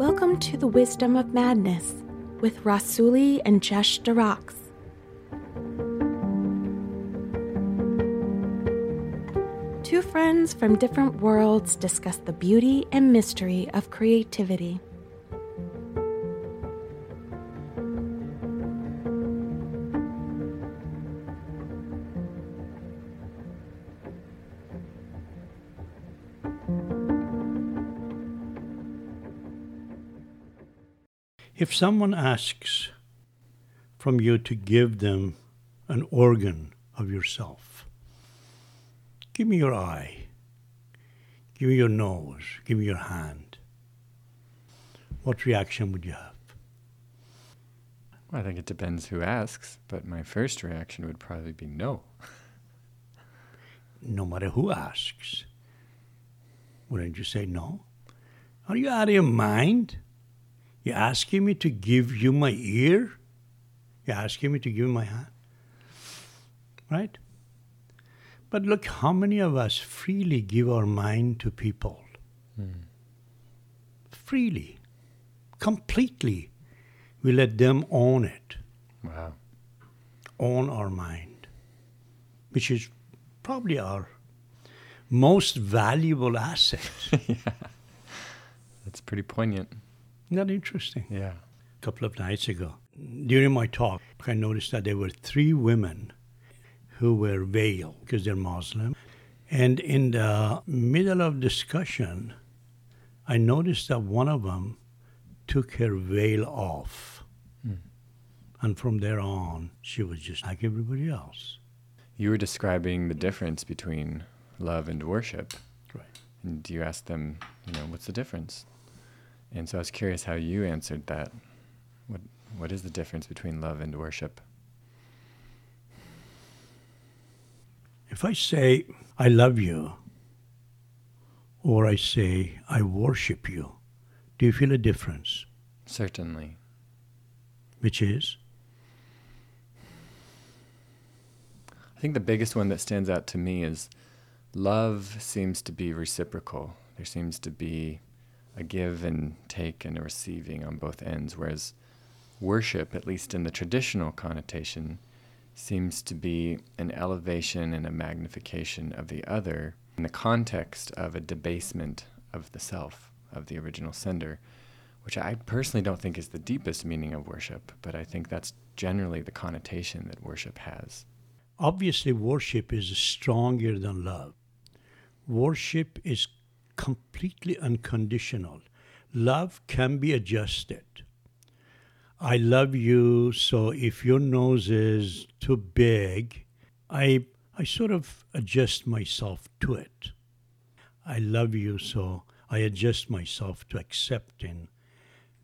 Welcome to the Wisdom of Madness with Rasuli and Jesh Darax. Two friends from different worlds discuss the beauty and mystery of creativity. If someone asks from you to give them an organ of yourself, give me your eye, give me your nose, give me your hand, what reaction would you have? Well, I think it depends who asks, but my first reaction would probably be no. No matter who asks, wouldn't you say no? Are you out of your mind? You're asking me to give you my ear? You're asking me to give you my hand? Right? But look how many of us freely give our mind to people. Hmm. Freely, completely. We let them own it, Wow. own our mind, which is probably our most valuable asset. yeah. That's pretty poignant. Isn't that interesting? Yeah. A couple of nights ago, during my talk, I noticed that there were three women who were veiled because they're Muslim. And in the middle of discussion, I noticed that one of them took her veil off. Hmm. And from there on, she was just like everybody else. You were describing the difference between love and worship. Right. And you asked them, you know, what's the difference? And so I was curious how you answered that. What what is the difference between love and worship? If I say, I love you, or I say, I worship you, do you feel a difference? Certainly. Which is? I think the biggest one that stands out to me is love seems to be reciprocal. There seems to be a give and take and a receiving on both ends, whereas worship, at least in the traditional connotation, seems to be an elevation and a magnification of the other in the context of a debasement of the self, of the original sender, which I personally don't think is the deepest meaning of worship, but I think that's generally the connotation that worship has. Obviously, worship is stronger than love. Worship is completely unconditional. Love can be adjusted. I love you, so if your nose is too big, I, I sort of adjust myself to it. I love you, so I adjust myself to accepting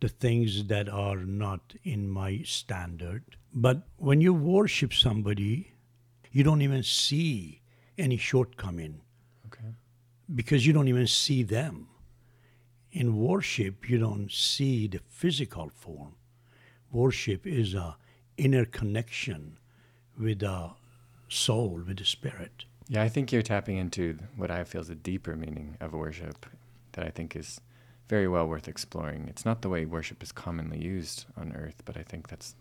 the things that are not in my standard. But when you worship somebody, you don't even see any shortcoming. Because you don't even see them. In worship, you don't see the physical form. Worship is a inner connection with the soul, with the spirit. Yeah, I think you're tapping into what I feel is a deeper meaning of worship that I think is very well worth exploring. It's not the way worship is commonly used on earth, but I think that's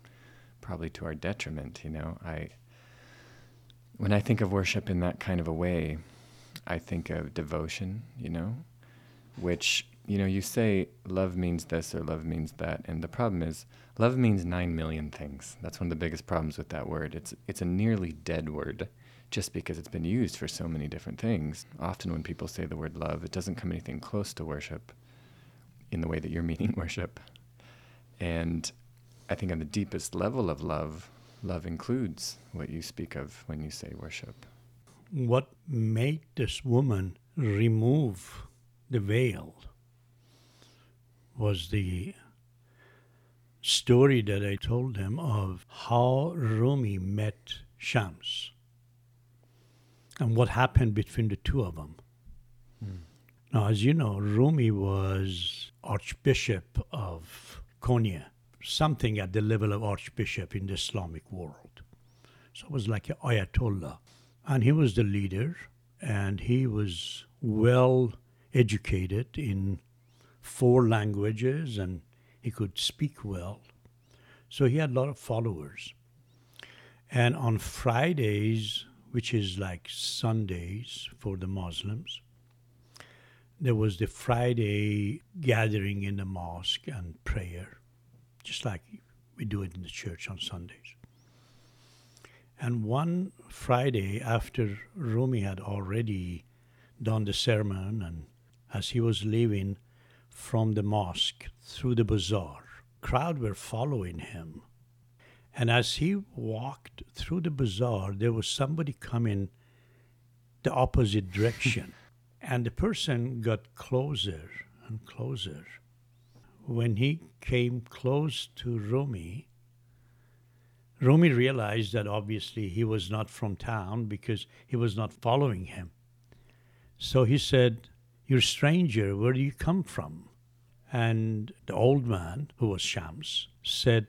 probably to our detriment, you know. I when I think of worship in that kind of a way, I think of devotion, you know, which, you know, you say love means this or love means that, and the problem is love means 9 million things. That's one of the biggest problems with that word. It's it's a nearly dead word just because it's been used for so many different things. Often when people say the word love, it doesn't come anything close to worship in the way that you're meaning worship. And I think on the deepest level of love, love includes what you speak of when you say worship. What made this woman remove the veil was the story that I told them of how Rumi met Shams and what happened between the two of them. Hmm. Now, as you know, Rumi was Archbishop of Konya, something at the level of Archbishop in the Islamic world. So it was like an Ayatollah. And he was the leader, and he was well educated in four languages and he could speak well. So he had a lot of followers. And on Fridays, which is like Sundays for the Muslims, there was the Friday gathering in the mosque and prayer, just like we do it in the church on Sundays. And one Friday, after Rumi had already done the sermon, and as he was leaving from the mosque through the bazaar, crowd were following him. And as he walked through the bazaar, there was somebody coming the opposite direction. And the person got closer and closer. When he came close to Rumi, Rumi realized that obviously he was not from town because he was not following him. So he said, You're a stranger, where do you come from? And the old man, who was Shams, said,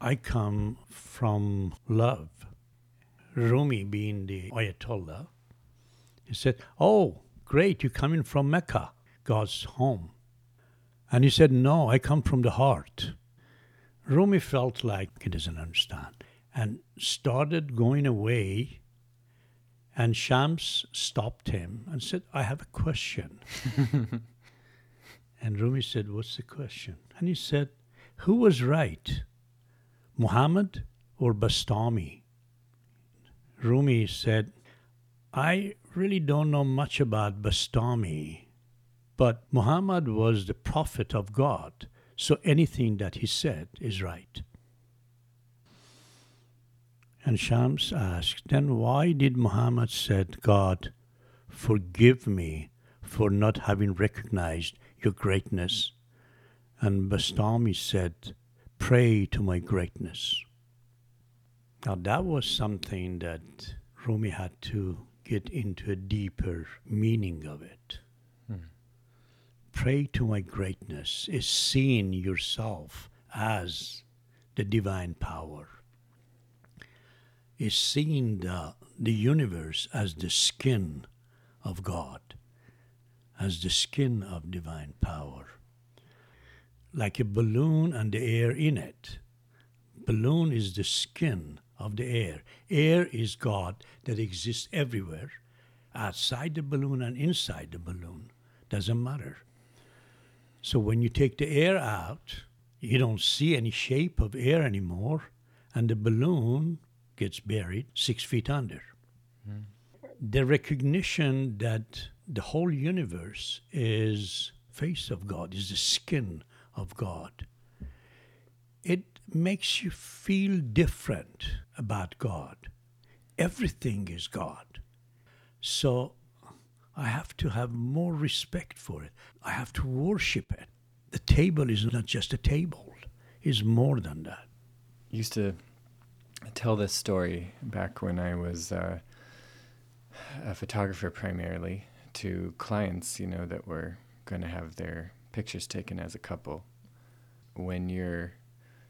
I come from love. Rumi, being the Ayatollah, he said, Oh, Great, you're coming from Mecca, God's home. And he said, No, I come from the heart. Rumi felt like he doesn't understand and started going away. And Shams stopped him and said, I have a question. and Rumi said, What's the question? And he said, Who was right, Muhammad or Bastami? Rumi said, I really don't know much about Bastami, but Muhammad was the prophet of God, so anything that he said is right. And Shams asked, then why did Muhammad said, God, forgive me for not having recognized your greatness? And Bastami said, pray to my greatness. Now that was something that Rumi had to get into a deeper meaning of it. Pray to my greatness is seeing yourself as the divine power, is seeing the, the universe as the skin of God, as the skin of divine power. Like a balloon and the air in it. Balloon is the skin of the air. Air is God that exists everywhere, outside the balloon and inside the balloon. Doesn't matter. So when you take the air out, you don't see any shape of air anymore, and the balloon gets buried six feet under. Mm. The recognition that the whole universe is face of God, is the skin of God. It makes you feel different about God. Everything is God. So I have to have more respect for it. I have to worship it. The table is not just a table, it's more than that. I used to tell this story back when I was uh, a photographer primarily to clients, you know, that were going to have their pictures taken as a couple. When you're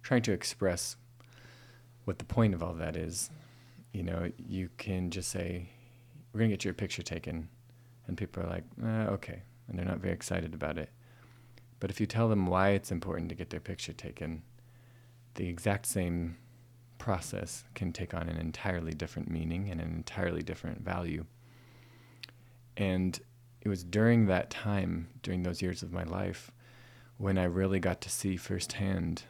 trying to express what the point of all that is, you know, you can just say, "We're gonna get your picture taken," and people are like, eh, "Okay," and they're not very excited about it. But if you tell them why it's important to get their picture taken, the exact same process can take on an entirely different meaning and an entirely different value. And it was during that time, during those years of my life, when I really got to see firsthand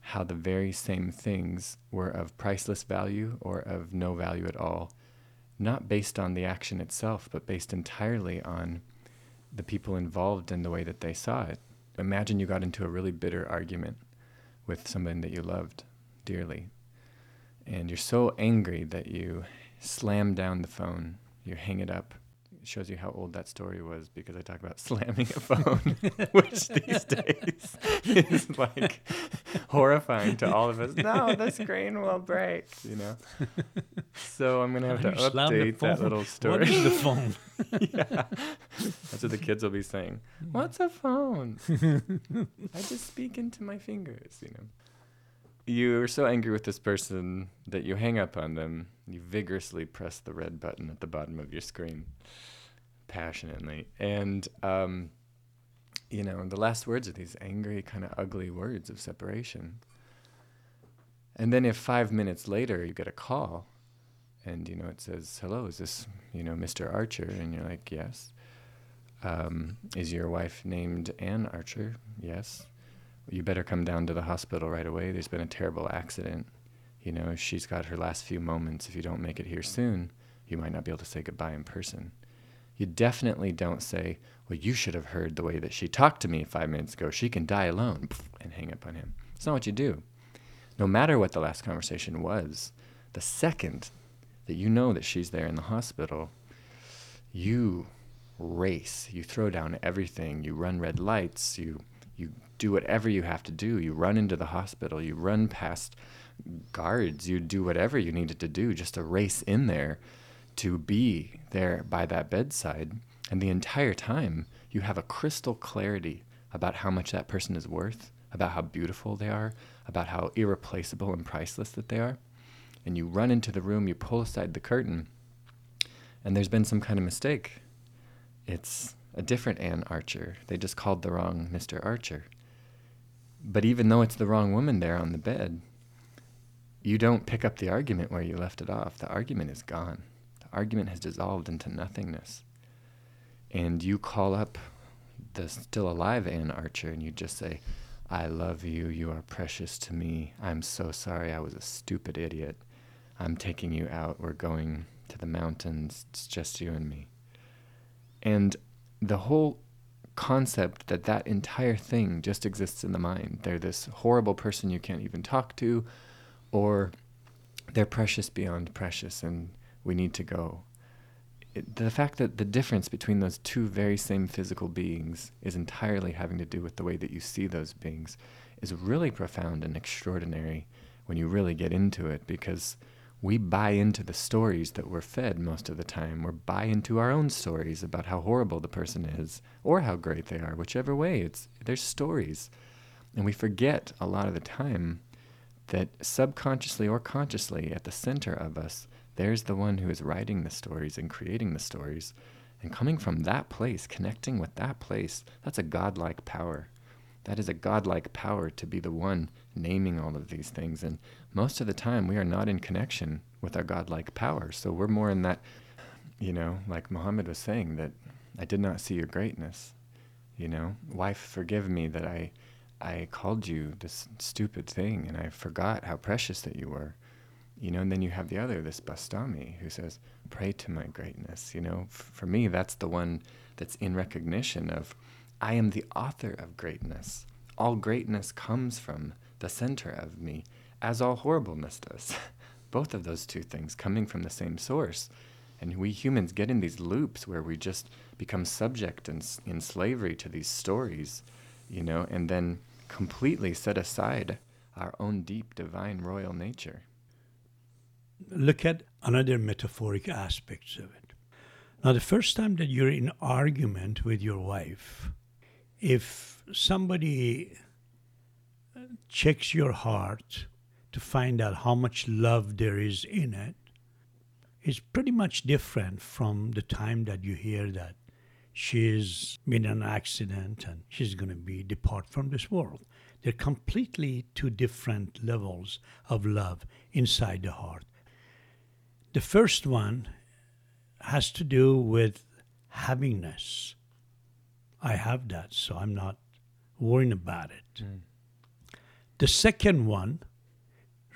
how the very same things were of priceless value or of no value at all, not based on the action itself, but based entirely on the people involved and the way that they saw it. Imagine you got into a really bitter argument with someone that you loved dearly, and you're so angry that you slam down the phone, you hang it up, shows you how old that story was because I talk about slamming a phone, which these days is like horrifying to all of us. No, the screen will break, you know. So I'm gonna have to update that little story. What is the phone? yeah, that's what the kids will be saying. What's a phone? I just speak into my fingers, you know. You are so angry with this person that you hang up on them. You vigorously press the red button at the bottom of your screen passionately. And um, you know, the last words are these angry, kind of ugly words of separation. And then if five minutes later you get a call and, you know, it says, hello, is this, you know, Mr. Archer? And you're like, yes. Um, is your wife named Anne Archer? Yes. You better come down to the hospital right away. There's been a terrible accident. You know, she's got her last few moments. If you don't make it here soon, you might not be able to say goodbye in person. You definitely don't say, Well, you should have heard the way that she talked to me five minutes ago. She can die alone, and hang up on him. It's not what you do. No matter what the last conversation was, the second that you know that she's there in the hospital, you race. You throw down everything. You run red lights. You you do whatever you have to do. You run into the hospital. You run past guards. You do whatever you needed to do just to race in there to be there by that bedside. And the entire time, you have a crystal clarity about how much that person is worth, about how beautiful they are, about how irreplaceable and priceless that they are. And you run into the room, you pull aside the curtain, and there's been some kind of mistake. It's a different Ann Archer. They just called the wrong Mr. Archer. But even though it's the wrong woman there on the bed, you don't pick up the argument where you left it off. The argument is gone. Argument has dissolved into nothingness. And you call up the still alive Anne Archer and you just say, I love you. You are precious to me. I'm so sorry. I was a stupid idiot. I'm taking you out. We're going to the mountains. It's just you and me. And the whole concept that that entire thing just exists in the mind. They're this horrible person you can't even talk to, or they're precious beyond precious and we need to go. It, the fact that the difference between those two very same physical beings is entirely having to do with the way that you see those beings is really profound and extraordinary when you really get into it because we buy into the stories that we're fed most of the time. We buy into our own stories about how horrible the person is or how great they are, whichever way. It's there's stories. And we forget a lot of the time that subconsciously or consciously at the center of us, there's the one who is writing the stories and creating the stories. And coming from that place, connecting with that place, that's a godlike power. That is a godlike power to be the one naming all of these things. And most of the time, we are not in connection with our godlike power. So we're more in that, you know, like Muhammad was saying, that I did not see your greatness. You know, wife, forgive me that I, I called you this stupid thing and I forgot how precious that you were. You know, and then you have the other, this Bastami, who says, pray to my greatness. You know, f- for me, that's the one that's in recognition of, I am the author of greatness. All greatness comes from the center of me, as all horribleness does. Both of those two things coming from the same source. And we humans get in these loops where we just become subject and in slavery to these stories, you know, and then completely set aside our own deep divine royal nature. Look at another metaphoric aspects of it. Now, the first time that you're in argument with your wife, if somebody checks your heart to find out how much love there is in it, it's pretty much different from the time that you hear that she's been in an accident and she's going to be depart from this world. They're completely two different levels of love inside the heart. The first one has to do with havingness. I have that, so I'm not worrying about it. Mm. The second one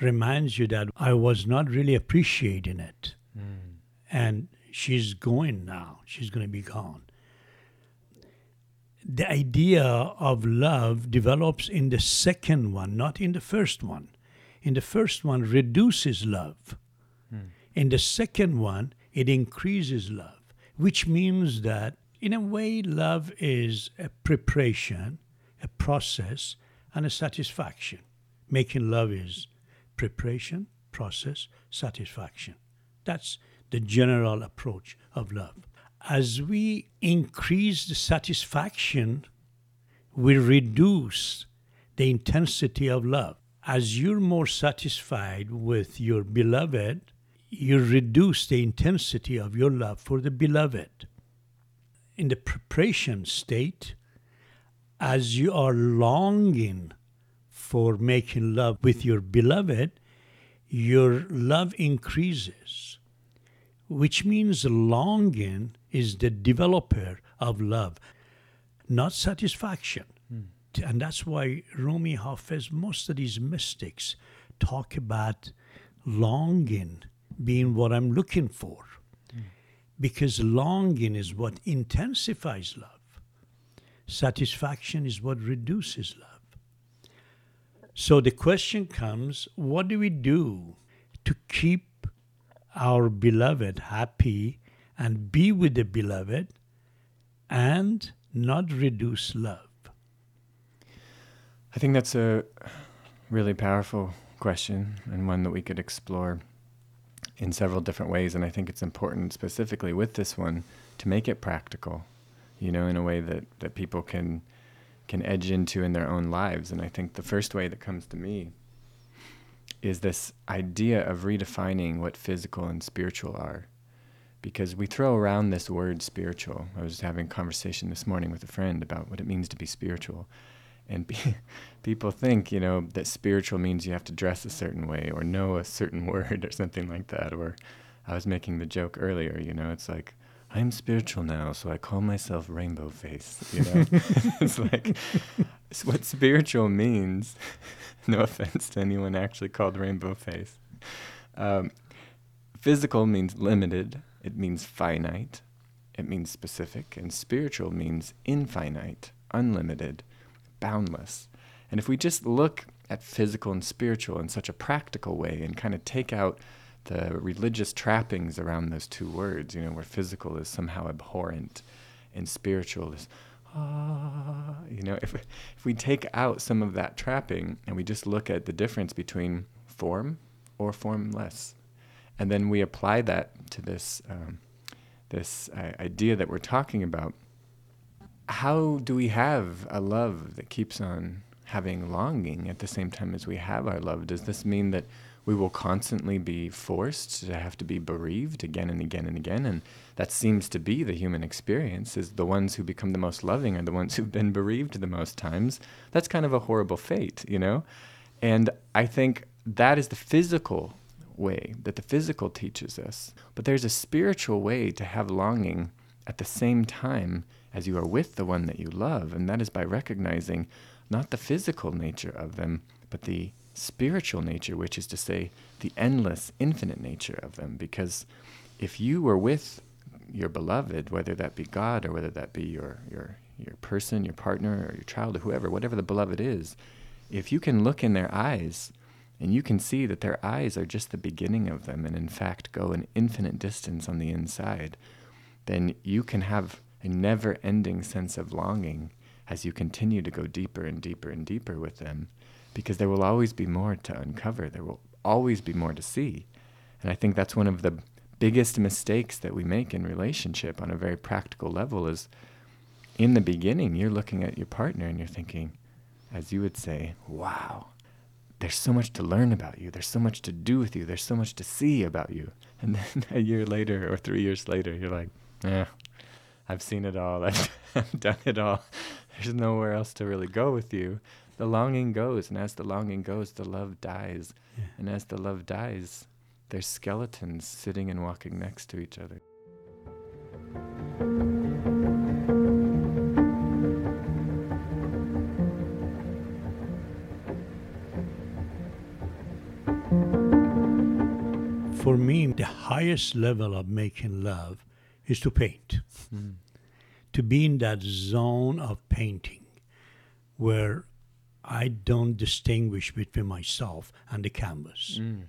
reminds you that I was not really appreciating it. Mm. And she's going now, she's going to be gone. The idea of love develops in the second one, not in the first one. In the first one, reduces love. Mm. In the second one, it increases love, which means that in a way, love is a preparation, a process, and a satisfaction. Making love is preparation, process, satisfaction. That's the general approach of love. As we increase the satisfaction, we reduce the intensity of love. As you're more satisfied with your beloved, you reduce the intensity of your love for the beloved. In the preparation state, as you are longing for making love with your beloved, your love increases, which means longing is the developer of love, not satisfaction. Hmm. And that's why Rumi Hafez, most of these mystics talk about longing being what I'm looking for. Because longing is what intensifies love. Satisfaction is what reduces love. So the question comes what do we do to keep our beloved happy and be with the beloved and not reduce love? I think that's a really powerful question and one that we could explore in several different ways. And I think it's important, specifically with this one, to make it practical, you know, in a way that, that people can can edge into in their own lives. And I think the first way that comes to me is this idea of redefining what physical and spiritual are. Because we throw around this word spiritual. I was having a conversation this morning with a friend about what it means to be spiritual. And be, people think, you know, that spiritual means you have to dress a certain way or know a certain word or something like that. Or I was making the joke earlier, you know, it's like, I'm spiritual now, so I call myself Rainbow Face. You know, it's like it's what spiritual means. no offense to anyone actually called Rainbow Face. Um, physical means limited. It means finite. It means specific, and spiritual means infinite, unlimited, boundless. And if we just look at physical and spiritual in such a practical way and kind of take out the religious trappings around those two words, you know, where physical is somehow abhorrent and spiritual is, ah, you know, if, if we take out some of that trapping and we just look at the difference between form or formless, and then we apply that to this, um, this uh, idea that we're talking about, how do we have a love that keeps on having longing at the same time as we have our love? Does this mean that we will constantly be forced to have to be bereaved again and again and again? And that seems to be the human experience is the ones who become the most loving are the ones who've been bereaved the most times. That's kind of a horrible fate, you know? And I think that is the physical way that the physical teaches us. But there's a spiritual way to have longing at the same time as you are with the one that you love, and that is by recognizing not the physical nature of them, but the spiritual nature, which is to say, the endless, infinite nature of them. Because if you were with your beloved, whether that be God or whether that be your, your, your person, your partner, or your child, or whoever, whatever the beloved is, if you can look in their eyes and you can see that their eyes are just the beginning of them and in fact go an infinite distance on the inside, then you can have a never ending sense of longing as you continue to go deeper and deeper and deeper with them, because there will always be more to uncover. There will always be more to see. And I think that's one of the biggest mistakes that we make in relationship on a very practical level is in the beginning, you're looking at your partner and you're thinking, as you would say, wow, there's so much to learn about you. There's so much to do with you. There's so much to see about you. And then a year later or three years later, you're like, eh, I've seen it all. I've, I've done it all. There's nowhere else to really go with you. The longing goes, and as the longing goes, the love dies. Yeah. And as the love dies, there's skeletons sitting and walking next to each other. For me, the highest level of making love is to paint. Hmm. To be in that zone of painting where I don't distinguish between myself and the canvas. Hmm.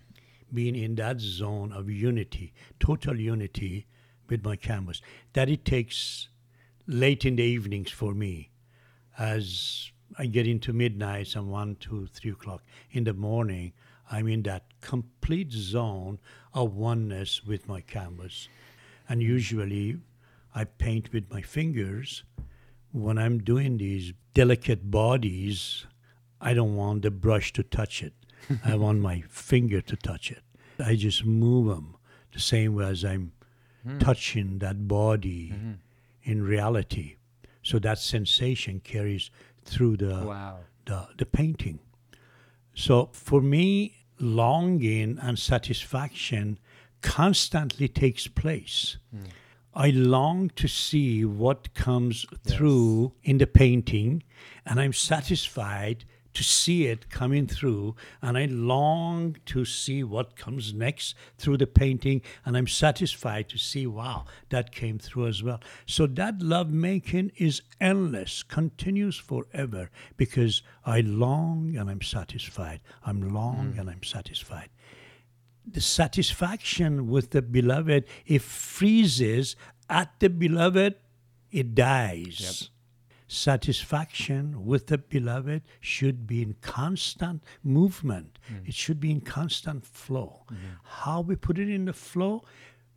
Being in that zone of unity, total unity with my canvas. That it takes late in the evenings for me as I get into midnight and one, two, three o'clock in the morning, I'm in that complete zone of oneness with my canvas. And usually I paint with my fingers. When I'm doing these delicate bodies, I don't want the brush to touch it. I want my finger to touch it. I just move them the same way as I'm hmm. touching that body mm-hmm. in reality. So that sensation carries through the Wow. the, the painting. So for me, longing and satisfaction constantly takes place. Hmm. I long to see what comes through in the painting, and I'm satisfied to see it coming through, and I long to see what comes next through the painting, and I'm satisfied to see, wow, that came through as well. So that love making is endless, continues forever, because I long and I'm satisfied. I'm long hmm. and I'm satisfied the satisfaction with the beloved, it freezes at the beloved, it dies. Satisfaction with the beloved should be in constant movement. Mm. It should be in constant flow. Mm-hmm. How we put it in the flow?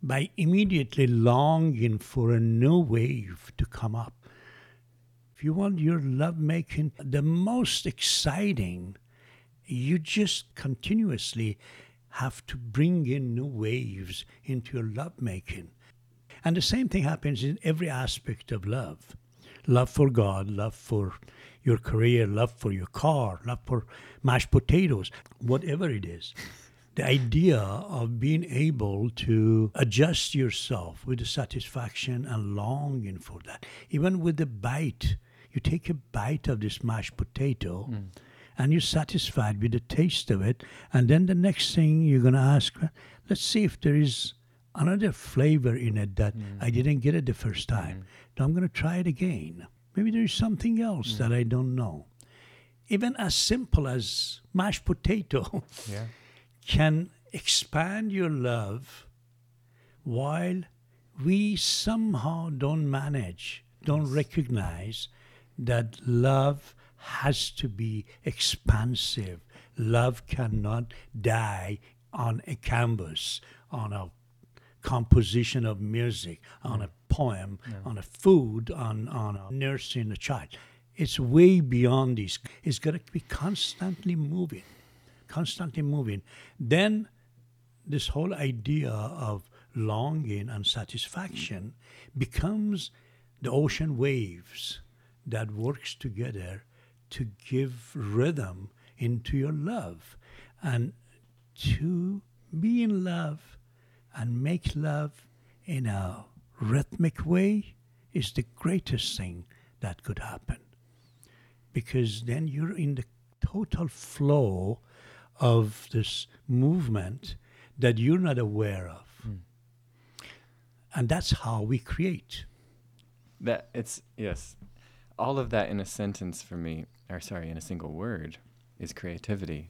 By immediately longing for a new wave to come up. If you want your love making the most exciting, you just continuously have to bring in new waves into your love making. And the same thing happens in every aspect of love love for God, love for your career, love for your car, love for mashed potatoes, whatever it is. The idea of being able to adjust yourself with the satisfaction and longing for that. Even with the bite, you take a bite of this mashed potato mm. And you're satisfied with the taste of it. And then the next thing you're going to ask, let's see if there is another flavor in it that I mm-hmm. didn't get it the first time. Mm-hmm. So I'm going to try it again. Maybe there's something else mm. that I don't know. Even as simple as mashed potato Yeah. can expand your love while we somehow don't manage, don't recognize that love has to be expansive. Love cannot die on a canvas, on a composition of music, on a poem, on a food, on, on a nursing a child. It's way beyond this. It's got to be constantly moving, constantly moving. Then this whole idea of longing and satisfaction becomes the ocean waves that works together to give rhythm into your love and to be in love and make love in a rhythmic way is the greatest thing that could happen because then you're in the total flow of this movement that you're not aware of. Hmm. And that's how we create. That it's yes, all of that in a sentence for me, or sorry, in a single word, is creativity.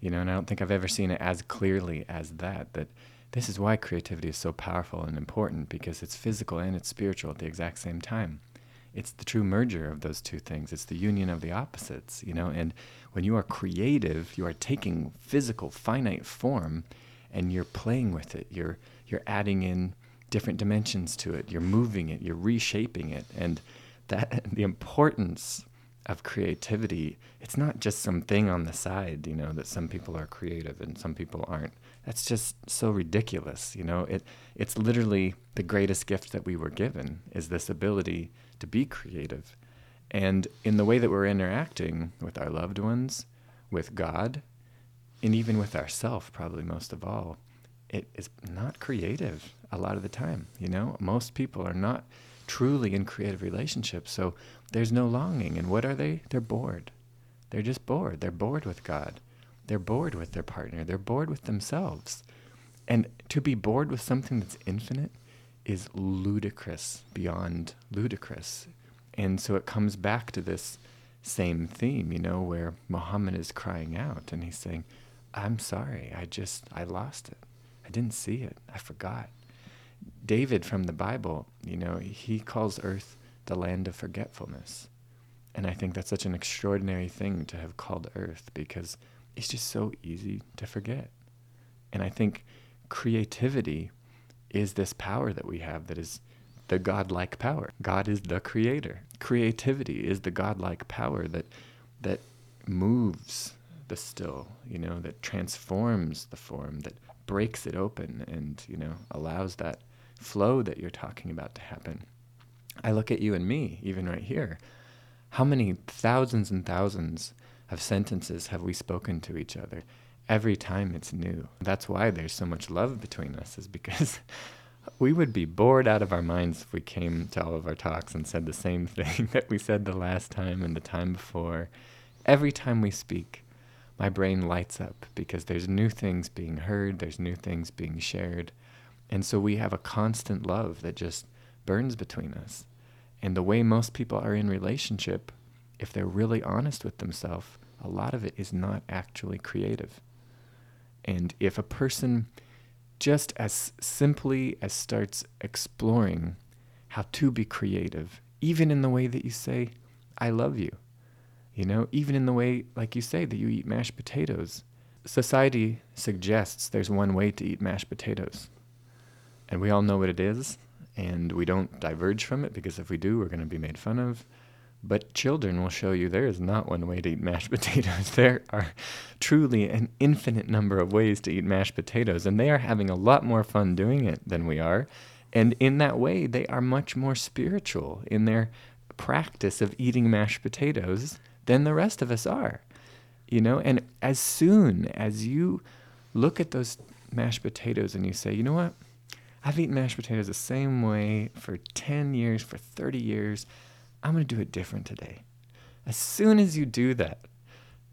You know, and I don't think I've ever seen it as clearly as that. That this is why creativity is so powerful and important because it's physical and it's spiritual at the exact same time. It's the true merger of those two things. It's the union of the opposites, you know. And when you are creative, you are taking physical, finite form, and you're playing with it. You're you're adding in different dimensions to it. You're moving it. You're reshaping it, and that the importance of creativity. It's not just some thing on the side, you know, that some people are creative and some people aren't. That's just so ridiculous, you know. It it's literally the greatest gift that we were given is this ability to be creative. And in the way that we're interacting with our loved ones, with God, and even with ourself probably most of all, it is not creative a lot of the time, you know? Most people are not truly in creative relationships, so there's no longing. And what are they? They're bored. They're just bored. They're bored with God. They're bored with their partner. They're bored with themselves. And to be bored with something that's infinite is ludicrous beyond ludicrous. And so it comes back to this same theme, you know, where Muhammad is crying out and he's saying, I'm sorry, I just, I lost it. I didn't see it. I forgot. David from the Bible, you know, he calls earth the land of forgetfulness. And I think that's such an extraordinary thing to have called earth because it's just so easy to forget. And I think creativity is this power that we have that is the godlike power. God is the creator. Creativity is the godlike power that that moves the still, you know, that transforms the form, that breaks it open and, you know, allows that flow that you're talking about to happen. I look at you and me, even right here. How many thousands and thousands of sentences have we spoken to each other? Every time it's new. That's why there's so much love between us, is because we would be bored out of our minds if we came to all of our talks and said the same thing that we said the last time and the time before. Every time we speak, my brain lights up because there's new things being heard, there's new things being shared. And so we have a constant love that just burns between us. And the way most people are in relationship, if they're really honest with themselves, a lot of it is not actually creative. And if a person just as simply as starts exploring how to be creative, even in the way that you say, I love you, you know, even in the way, like you say, that you eat mashed potatoes. Society suggests there's one way to eat mashed potatoes. And we all know what it is, and we don't diverge from it because if we do, we're going to be made fun of. But children will show you there is not one way to eat mashed potatoes. There are truly an infinite number of ways to eat mashed potatoes, and they are having a lot more fun doing it than we are. And in that way, they are much more spiritual in their practice of eating mashed potatoes than the rest of us are. You know, and as soon as you look at those mashed potatoes and you say, you know what? I've eaten mashed potatoes the same way for 10 years, for 30 years. I'm going to do it different today. As soon as you do that,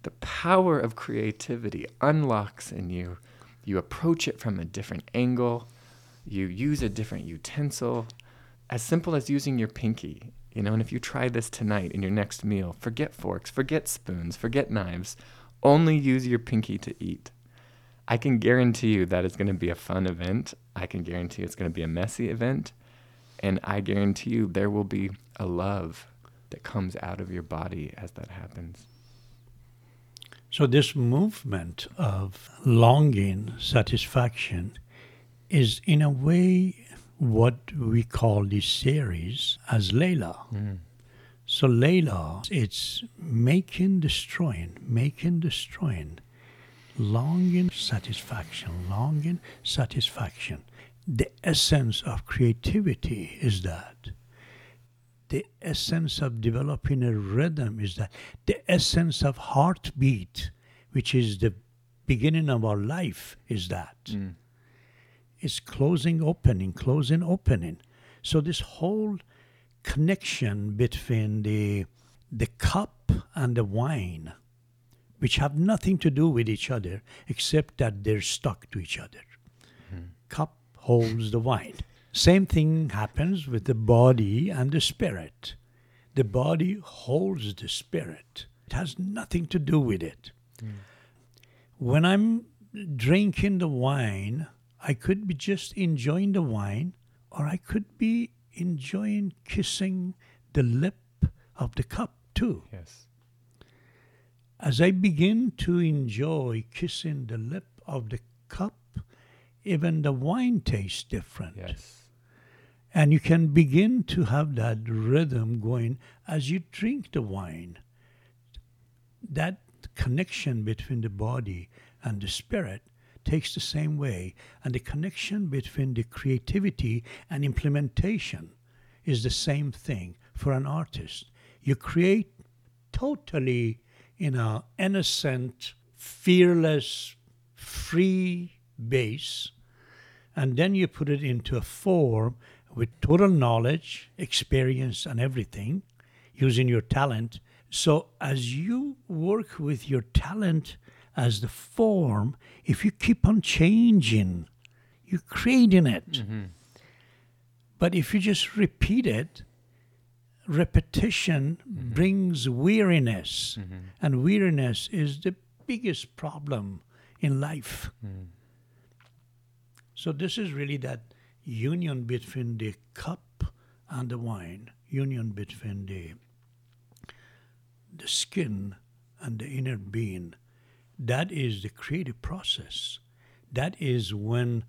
the power of creativity unlocks in you. You approach it from a different angle. You use a different utensil. As simple as using your pinky. You know, and if you try this tonight in your next meal, forget forks, forget spoons, forget knives. Only use your pinky to eat. I can guarantee you that is going to be a fun event. I can guarantee it's going to be a messy event. And I guarantee you there will be a love that comes out of your body as that happens. So, this movement of longing, satisfaction, is in a way what we call this series as Layla. Mm. So, Layla, it's making, destroying, making, destroying longing, satisfaction, longing, satisfaction. The essence of creativity is that. The essence of developing a rhythm is that. The essence of heartbeat, which is the beginning of our life, is that. Mm. It's closing, opening, closing, opening. So this whole connection between the the cup and the wine which have nothing to do with each other except that they're stuck to each other. Mm. Cup holds the wine. Same thing happens with the body and the spirit. The body holds the spirit. It has nothing to do with it. Mm. When I'm drinking the wine, I could be just enjoying the wine, or I could be enjoying kissing the lip of the cup too. Yes. As I begin to enjoy kissing the lip of the cup, even the wine tastes different. Yes. And you can begin to have that rhythm going as you drink the wine. That connection between the body and the spirit takes the same way. And the connection between the creativity and implementation is the same thing for an artist. You create totally in a innocent, fearless, free base, and then you put it into a form with total knowledge, experience, and everything, using your talent. So as you work with your talent as the form, if you keep on changing, you're creating it. Mm-hmm. But if you just repeat it, repetition Mm-hmm. brings weariness, Mm-hmm. and weariness is the biggest problem in life. Mm. So, this is really that union between the cup and the wine, union between the, the skin and the inner being. That is the creative process. That is when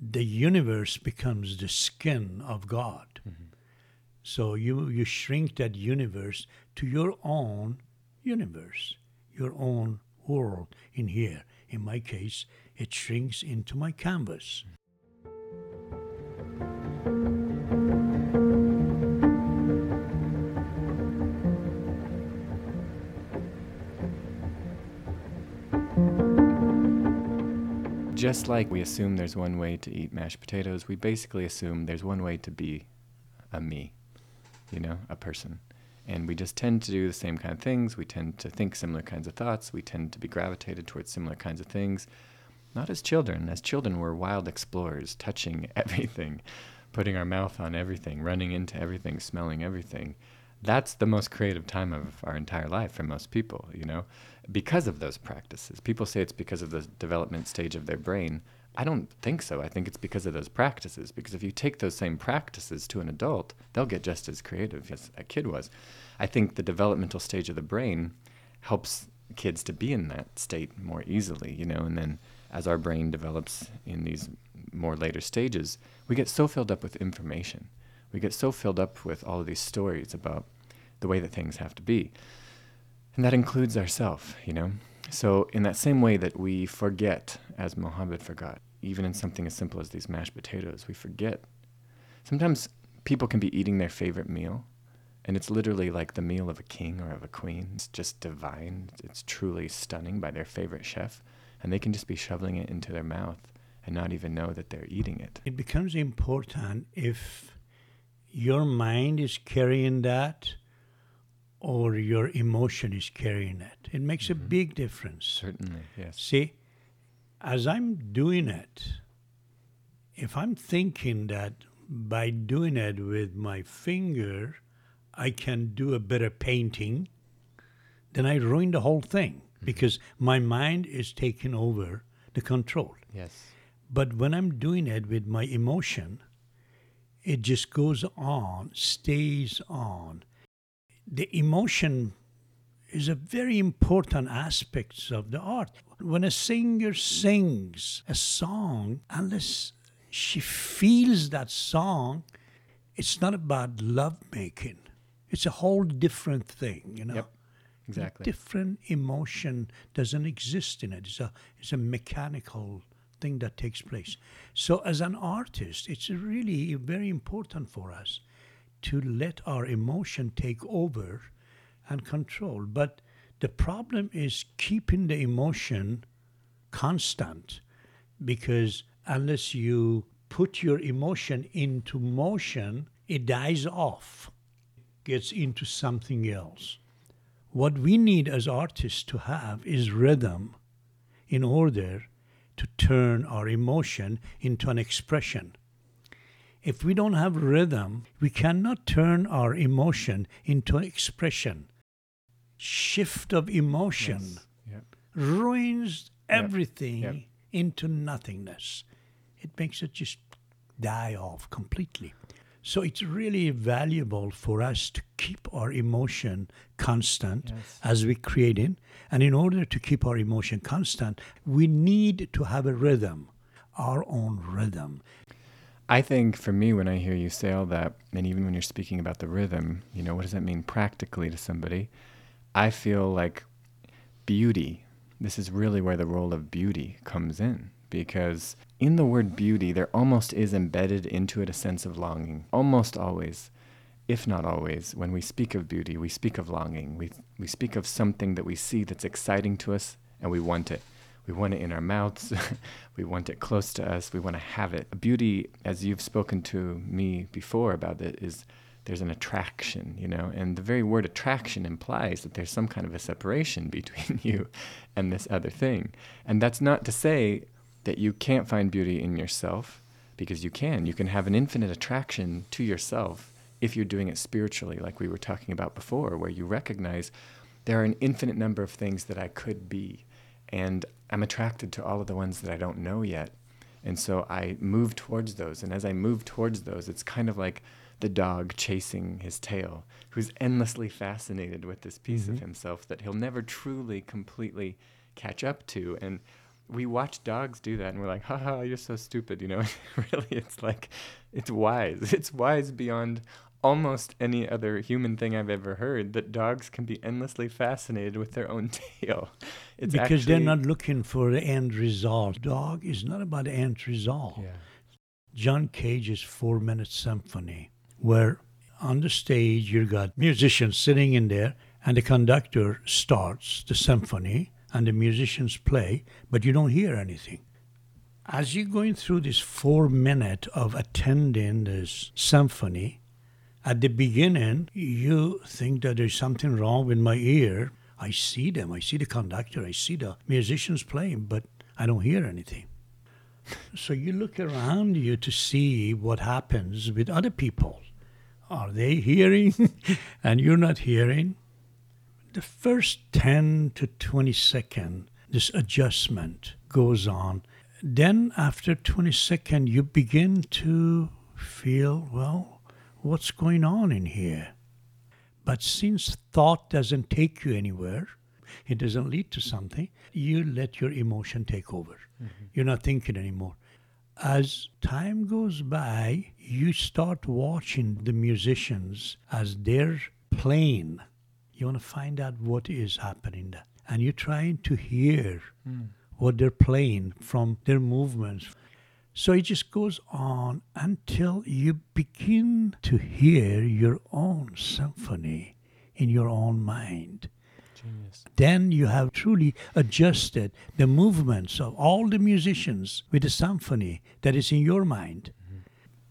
the universe becomes the skin of God. So you, you shrink that universe to your own universe, your own world in here. In my case, it shrinks into my canvas. Just like we assume there's one way to eat mashed potatoes, we basically assume there's one way to be a me you know, a person. And we just tend to do the same kind of things. We tend to think similar kinds of thoughts. We tend to be gravitated towards similar kinds of things. Not as children. As children, we're wild explorers, touching everything, putting our mouth on everything, running into everything, smelling everything. That's the most creative time of our entire life for most people, you know, because of those practices. People say it's because of the development stage of their brain. I don't think so. I think it's because of those practices. Because if you take those same practices to an adult, they'll get just as creative as a kid was. I think the developmental stage of the brain helps kids to be in that state more easily, you know, and then as our brain develops in these more later stages, we get so filled up with information. We get so filled up with all of these stories about the way that things have to be. And that includes ourself, you know. So in that same way that we forget, as Mohammed forgot, even in something as simple as these mashed potatoes, we forget. Sometimes people can be eating their favorite meal, and it's literally like the meal of a king or of a queen. It's just divine. It's truly stunning by their favorite chef, and they can just be shoveling it into their mouth and not even know that they're eating it. It becomes important if your mind is carrying that or your emotion is carrying it. It makes a Mhm. big difference. Certainly, yes. See, as I'm doing it, if I'm thinking that by doing it with my finger, I can do a better painting, then I ruin the whole thing mm-hmm. because my mind is taking over the control. Yes. But when I'm doing it with my emotion, it just goes on, stays on. The emotion is a very important aspect of the art. When a singer sings a song, unless she feels that song, it's not about love making. It's a whole different thing, you know. Yep. Exactly. Different emotion doesn't exist in it. It's a it's a mechanical thing that takes place. So as an artist, it's really very important for us to let our emotion take over and control. But the problem is keeping the emotion constant because unless you put your emotion into motion, it dies off, gets into something else. What we need as artists to have is rhythm in order to turn our emotion into an expression. If we don't have rhythm, we cannot turn our emotion into expression. Shift of emotion Yes. Yep. ruins Yep. everything Yep. into nothingness. It makes it just die off completely. So it's really valuable for us to keep our emotion constant Yes. as we create it. And in order to keep our emotion constant, we need to have a rhythm, our own rhythm. I think for me, when I hear you say all that, and even when you're speaking about the rhythm, you know, what does that mean practically to somebody? I feel like beauty, this is really where the role of beauty comes in. Because in the word beauty, there almost is embedded into it a sense of longing. Almost always, if not always, when we speak of beauty, we speak of longing. We, we speak of something that we see that's exciting to us and we want it. We want it in our mouths. we want it close to us. We want to have it. Beauty, as you've spoken to me before about it, is there's an attraction, you know, and the very word attraction implies that there's some kind of a separation between you and this other thing. And that's not to say that you can't find beauty in yourself, because you can. You can have an infinite attraction to yourself if you're doing it spiritually, like we were talking about before, where you recognize there are an infinite number of things that I could be. And I'm attracted to all of the ones that I don't know yet. And so I move towards those. And as I move towards those, it's kind of like the dog chasing his tail, who's endlessly fascinated with this piece of Mhm. himself that he'll never truly, completely catch up to. And we watch dogs do that and we're like, haha, you're so stupid. You know, really, it's like, it's wise. It's wise beyond almost any other human thing I've ever heard that dogs can be endlessly fascinated with their own tail. It's because they're not looking for the end result. Dog is not about the end result. Yeah. John Cage's Four Minute Symphony, where on the stage you got musicians sitting in there, and the conductor starts the symphony, and the musicians play, but you don't hear anything. As you're going through this four minute of attending this symphony, at the beginning, you think that there's something wrong with my ear. I see them, I see the conductor, I see the musicians playing, but I don't hear anything. so you look around you to see what happens with other people. Are they hearing and you're not hearing? The first 10 to 20 second, this adjustment goes on. Then, after 20 second, you begin to feel, well, what's going on in here? But since thought doesn't take you anywhere, it doesn't lead to something, you let your emotion take over. Mm-hmm. You're not thinking anymore. As time goes by, you start watching the musicians as they're playing. You want to find out what is happening there. And you're trying to hear mm. what they're playing from their movements. So it just goes on until you begin to hear your own symphony in your own mind. Genius. Then you have truly adjusted the movements of all the musicians with the symphony that is in your mind. Mm-hmm.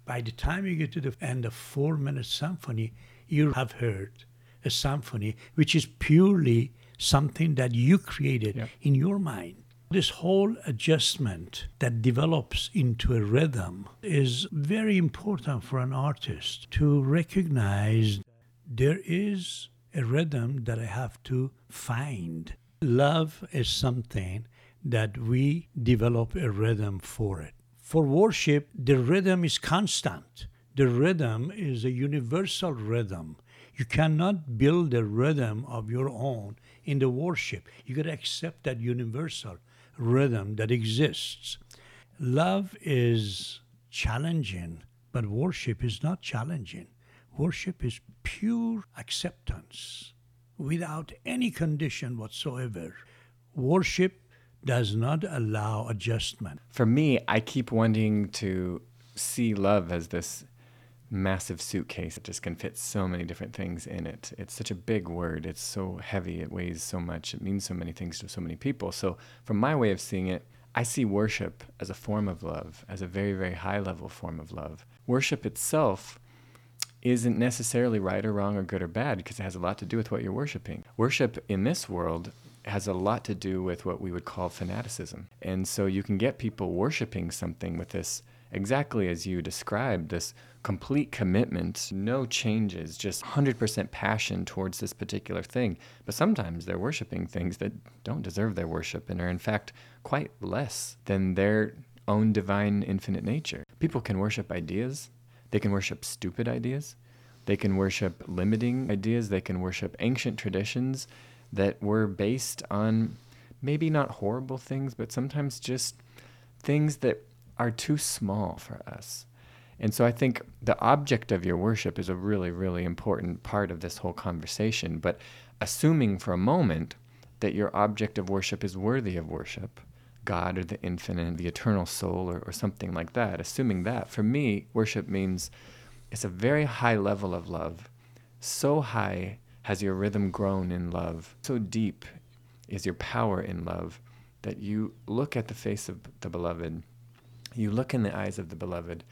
By the time you get to the end of four minute symphony, you have heard a symphony which is purely something that you created in your mind. This whole adjustment that develops into a rhythm is very important for an artist to recognize there is a rhythm that I have to find. Love is something that we develop a rhythm for it. For worship, the rhythm is constant. The rhythm is a universal rhythm. You cannot build a rhythm of your own in the worship. You got to accept that universal rhythm that exists. Love is challenging, but worship is not challenging. Worship is pure acceptance without any condition whatsoever. Worship does not allow adjustment. For me, I keep wanting to see love as this massive suitcase that just can fit so many different things in it. It's such a big word. It's so heavy. It weighs so much. It means so many things to so many people. So, from my way of seeing it, I see worship as a form of love, as a very, very high level form of love. Worship itself isn't necessarily right or wrong or good or bad because it has a lot to do with what you're worshiping. Worship in this world has a lot to do with what we would call fanaticism. And so you can get people worshiping something with this exactly as you described this complete commitment, no changes, just 100% passion towards this particular thing. But sometimes they're worshiping things that don't deserve their worship and are, in fact, quite less than their own divine infinite nature. People can worship ideas, they can worship stupid ideas, they can worship limiting ideas, they can worship ancient traditions that were based on maybe not horrible things, but sometimes just things that are too small for us. And so I think the object of your worship is a really, really important part of this whole conversation. But assuming for a moment that your object of worship is worthy of worship, God or the infinite, the eternal soul, or, or something like that, assuming that, for me, worship means it's a very high level of love. So high has your rhythm grown in love, so deep is your power in love that you look at the face of the beloved, you look in the eyes of the beloved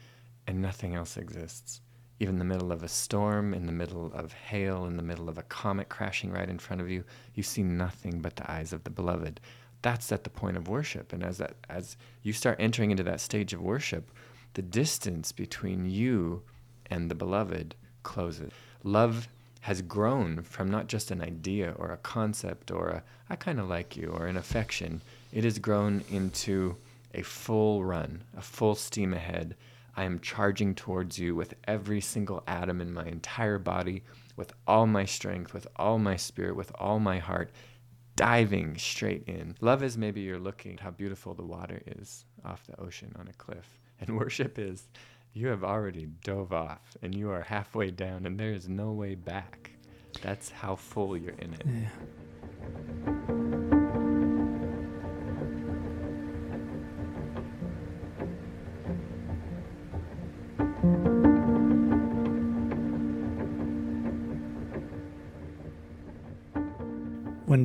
and nothing else exists. Even in the middle of a storm, in the middle of hail, in the middle of a comet crashing right in front of you, you see nothing but the eyes of the beloved. That's at the point of worship. And as that as you start entering into that stage of worship, the distance between you and the beloved closes. Love has grown from not just an idea or a concept or a I kind of like you or an affection. It has grown into a full run, a full steam ahead I am charging towards you with every single atom in my entire body, with all my strength, with all my spirit, with all my heart, diving straight in. Love is maybe you're looking at how beautiful the water is off the ocean on a cliff. And worship is you have already dove off and you are halfway down and there is no way back. That's how full you're in it. Yeah.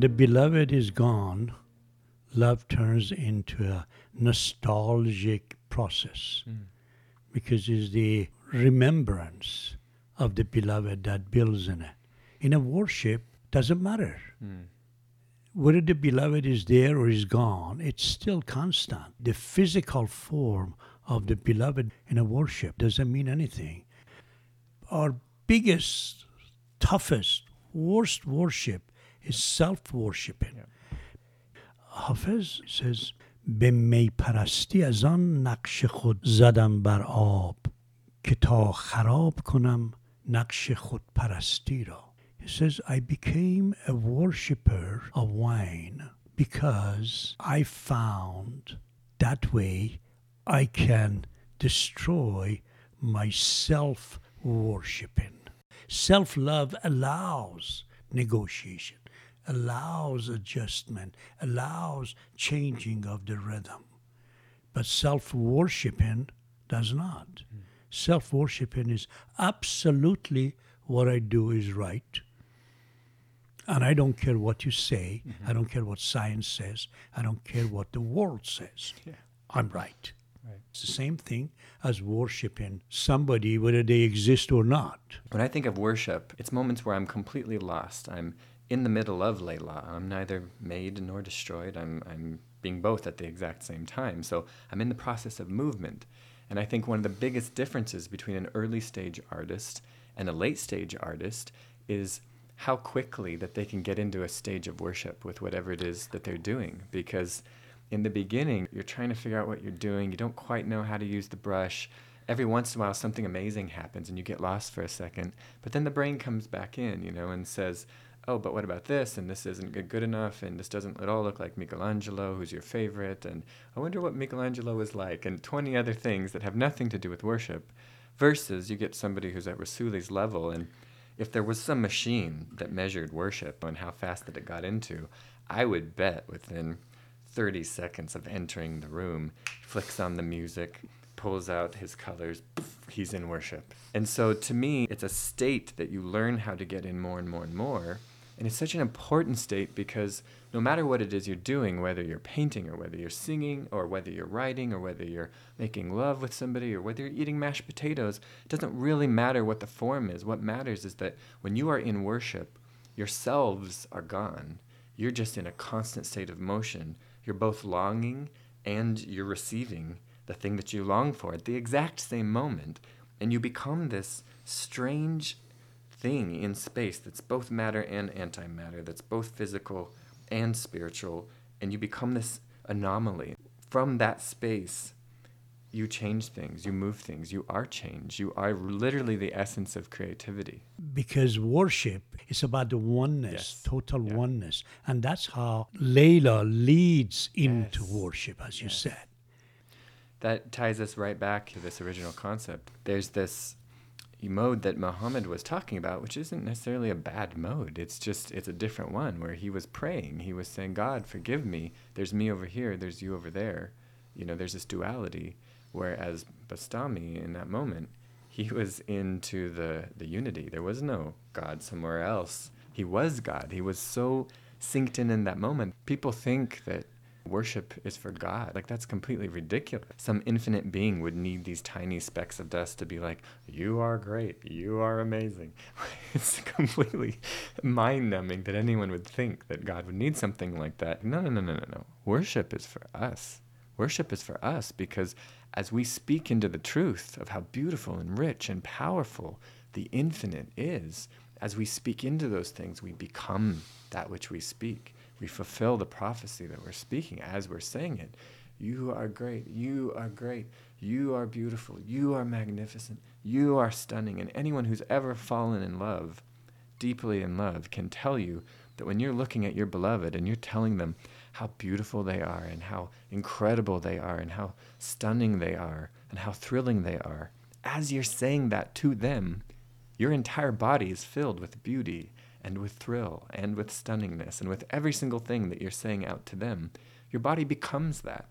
When the beloved is gone, love turns into a nostalgic process Mm. because it's the remembrance of the beloved that builds in it. In a worship, doesn't matter Mm. whether the beloved is there or is gone, it's still constant. The physical form of the beloved in a worship doesn't mean anything. Our biggest, toughest, worst worship is self worshiping. Yeah. حافظ says به می پرستی از آن نقش خود زدم بر آب که تا خراب کنم نقش خود پرستی را He says I became a worshipper of wine because I found that way I can destroy my self worshiping. Self love allows negotiation, allows adjustment, allows changing of the rhythm. But self worshiping does not. Self worshiping is absolutely what I do is right. And I don't care what you say. Mm-hmm. I don't care what science says. I don't care what the world says. Yeah. I'm right. Right. It's the same thing as worshiping somebody, whether they exist or not. When I think of worship, it's moments where I'm completely lost. I'm in the middle of Layla. I'm neither made nor destroyed. I'm, I'm being both at the exact same time. So I'm in the process of movement. And I think one of the biggest differences between an early stage artist and a late stage artist is how quickly that they can get into a stage of worship with whatever it is that they're doing. Because in the beginning, you're trying to figure out what you're doing. You don't quite know how to use the brush. Every once in a while, something amazing happens and you get lost for a second. But then the brain comes back in, you know, and says, oh, but what about this? And this isn't good- enough. And this doesn't at all look like Michelangelo, who's your favorite. And I wonder what Michelangelo was like. And 20 other things that have nothing to do with worship. Versus you get somebody who's at Rasuli's level. And if there was some machine that measured worship and how fast that it got into, I would bet within 30 seconds of entering the room, flicks on the music, pulls out his colors, poof, he's in worship. And so to me, it's a state that you learn how to get in more and more and more. And it's such an important state because no matter what it is you're doing, whether you're painting or whether you're singing or whether you're writing or whether you're making love with somebody or whether you're eating mashed potatoes, it doesn't really matter what the form is. What matters is that when you are in worship, yourselves are gone. You're just in a constant state of motion. You're both longing and you're receiving the thing that you long for at the exact same moment. And you become this strange thing in space that's both matter and antimatter, that's both physical and spiritual, and you become this anomaly. From that space, you change things, you move things, you are change. You are literally the essence of creativity. Because worship is about the oneness, Yes. total Yeah. oneness. And that's how Layla leads into Yes. worship, as you said. that ties us right back to this original concept. There's this mode that Muhammad was talking about, which isn't necessarily a bad mode. It's just it's a different one where he was praying. He was saying, "God, forgive me. There's me over here. There's you over there." You know, there's this duality. Whereas Bastami, in that moment, he was into the the unity. There was no God somewhere else. He was God. He was so synced in in that moment. People think that worship is for God. Like that's completely ridiculous. Some infinite being would need these tiny specks of dust to be like, "You are great. You are amazing." it's completely mind-numbing that anyone would think that God would need something like that. No, no, no, no, no, no. Worship is for us. Worship is for us because as we speak into the truth of how beautiful and rich and powerful the infinite is, as we speak into those things, we become that which we speak. We fulfill the prophecy that we're speaking as we're saying it. You are great. You are great. You are beautiful. You are magnificent. You are stunning. And anyone who's ever fallen in love, deeply in love, can tell you that when you're looking at your beloved and you're telling them how beautiful they are and how incredible they are and how stunning they are and how thrilling they are, as you're saying that to them, your entire body is filled with beauty and with thrill and with stunningness and with every single thing that you're saying out to them. Your body becomes that.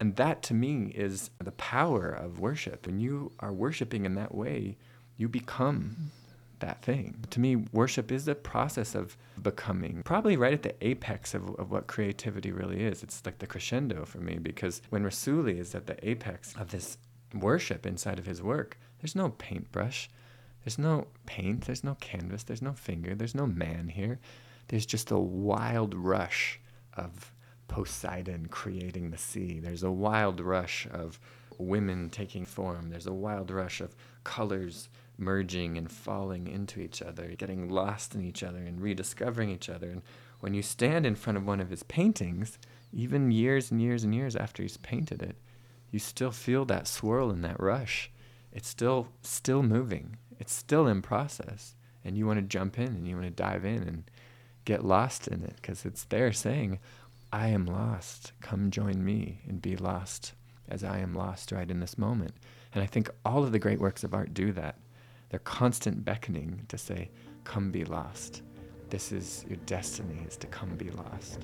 And that to me is the power of worship. When you are worshiping in that way, you become that thing. To me, worship is the process of becoming, probably right at the apex of, of what creativity really is. It's like the crescendo for me because when Rasuli is at the apex of this worship inside of his work, there's no paintbrush, there's no paint, there's no canvas, there's no finger, there's no man here. There's just a wild rush of Poseidon creating the sea. There's a wild rush of women taking form. There's a wild rush of colors merging and falling into each other, getting lost in each other and rediscovering each other. And when you stand in front of one of his paintings, even years and years and years after he's painted it, you still feel that swirl and that rush. It's still still moving. It's still in process. And you want to jump in and you want to dive in and get lost in it because it's there saying, I am lost. Come join me and be lost as I am lost right in this moment. And I think all of the great works of art do that. They're constant beckoning to say, Come be lost. This is your destiny, is to come be lost.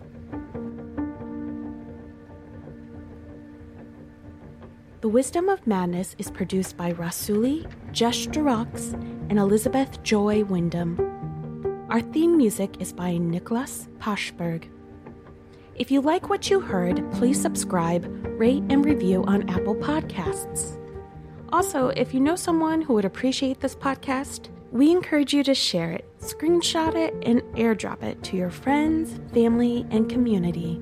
The Wisdom of Madness is produced by Rasuli, Jesh de Rox, and Elizabeth Joy Wyndham. Our theme music is by Nicholas Pashberg. If you like what you heard, please subscribe, rate, and review on Apple Podcasts. Also, if you know someone who would appreciate this podcast, we encourage you to share it, screenshot it, and airdrop it to your friends, family, and community.